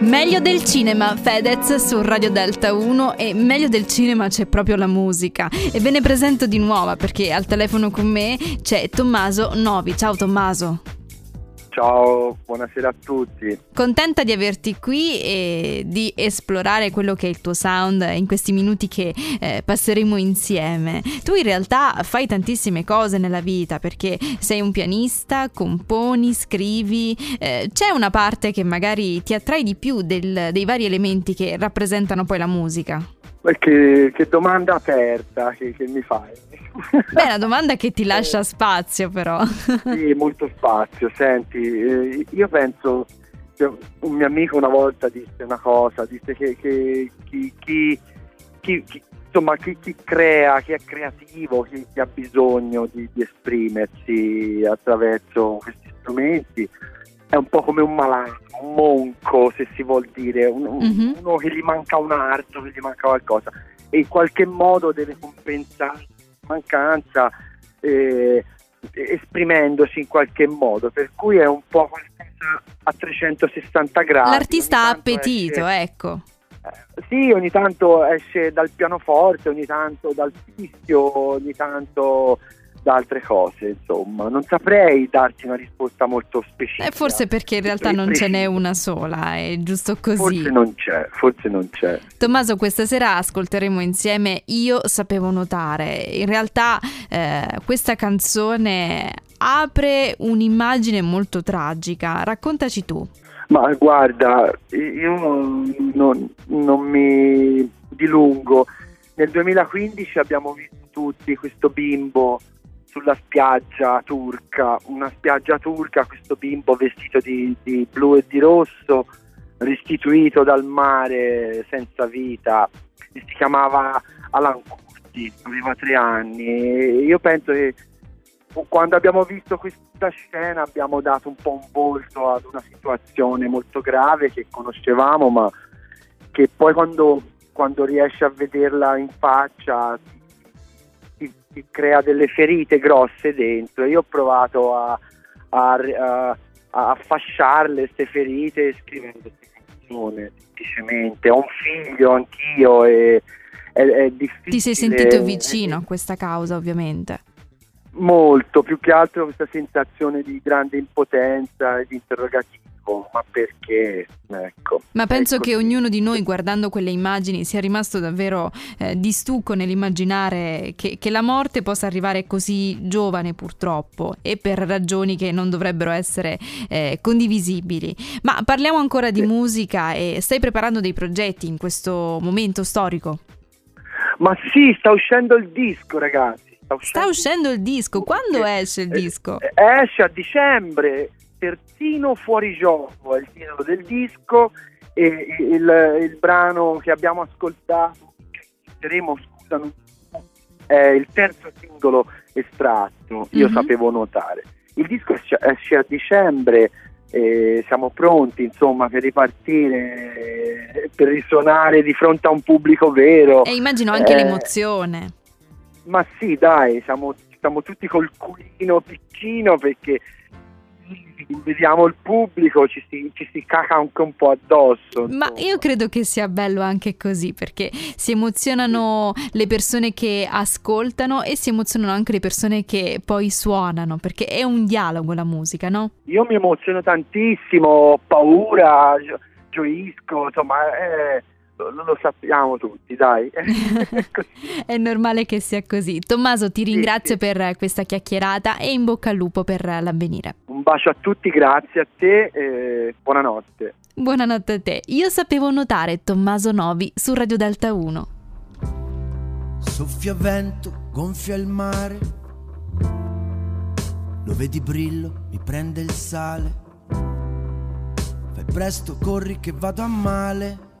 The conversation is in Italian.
Meglio del cinema, Fedez su Radio Delta 1 e meglio del cinema c'è proprio la musica. E ve ne presento di nuova perché al telefono con me c'è Tommaso Novi. Ciao Tommaso. Ciao, buonasera a tutti. Contenta di averti qui e di esplorare quello che è il tuo sound in questi minuti che eh, passeremo insieme. Tu in realtà fai tantissime cose nella vita perché sei un pianista, componi, scrivi. Eh, c'è una parte che magari ti attrae di più del, dei vari elementi che rappresentano poi la musica? Che, che domanda aperta che, che mi fai. Beh, una domanda che ti lascia spazio però. sì, molto spazio. Senti, eh, io penso, un mio amico una volta disse una cosa, disse che, che chi, chi, chi, insomma, chi, crea, chi è creativo, chi, ha bisogno di, di esprimersi attraverso questi strumenti, è un po' come un malato, un monco se si vuol dire, un, mm-hmm. uno che gli manca un arto, che gli manca qualcosa e in qualche modo deve compensare mancanza eh, esprimendosi in qualche modo, per cui è un po' qualcosa a 360 gradi. L'artista ha appetito, esce, ecco. Eh, sì, ogni tanto esce dal pianoforte, ogni tanto dal fischio, ogni tanto da altre cose, insomma. Non saprei darti una risposta molto specifica. Eh, forse perché in realtà non ce n'è una sola, è giusto così. Forse non c'è, forse non c'è. Tommaso, questa sera ascolteremo insieme Io sapevo notare. In realtà eh, questa canzone apre un'immagine molto tragica. Raccontaci tu. Ma guarda, io non, non mi dilungo. Nel 2015 abbiamo visto tutti questo bimbo sulla spiaggia turca, una spiaggia turca, questo bimbo vestito di, di blu e di rosso, restituito dal mare senza vita, si chiamava Alan Curti, aveva tre anni. E io penso che quando abbiamo visto questa scena abbiamo dato un po' un volto ad una situazione molto grave che conoscevamo, ma che poi quando, quando riesci a vederla in faccia ti crea delle ferite grosse dentro. Io ho provato a, a, a, a fasciarle queste ferite scrivendo queste canzoni semplicemente. Ho un figlio anch'io e è, è difficile. Ti sei sentito vicino a questa causa, ovviamente. Molto, più che altro questa sensazione di grande impotenza e di interrogativo ma perché? Ecco. Ma penso ecco che ognuno di noi guardando quelle immagini sia rimasto davvero eh, di stucco nell'immaginare che, che, la morte possa arrivare così giovane purtroppo e per ragioni che non dovrebbero essere eh, condivisibili. Ma parliamo ancora di sì. musica e stai preparando dei progetti in questo momento storico? Ma sì, sta uscendo il disco ragazzi. Sta uscendo, sta uscendo il disco, quando esce il disco? Esce a dicembre Terzino fuori gioco è il titolo del disco e il, il brano che abbiamo ascoltato, che ascolteremo, scusa, è il terzo singolo estratto, io mm-hmm. sapevo notare. Il disco esce a dicembre, e siamo pronti insomma per ripartire, per risuonare di fronte a un pubblico vero. E immagino anche eh, l'emozione. Ma sì, dai, siamo, siamo tutti col culino piccino perché vediamo il pubblico, ci si, ci si caca anche un po' addosso. Ma insomma. io credo che sia bello anche così perché si emozionano le persone che ascoltano e si emozionano anche le persone che poi suonano perché è un dialogo la musica, no? Io mi emoziono tantissimo, ho paura, gioisco, insomma... Eh lo, lo sappiamo tutti, dai. È normale che sia così. Tommaso, ti ringrazio sì, sì. per questa chiacchierata e in bocca al lupo per l'avvenire. Un bacio a tutti, grazie a te e buonanotte. Buonanotte a te. Io sapevo notare Tommaso Novi su Radio Delta 1. Soffia vento, gonfia il mare. Lo vedi brillo, mi prende il sale. Fai presto, corri che vado a male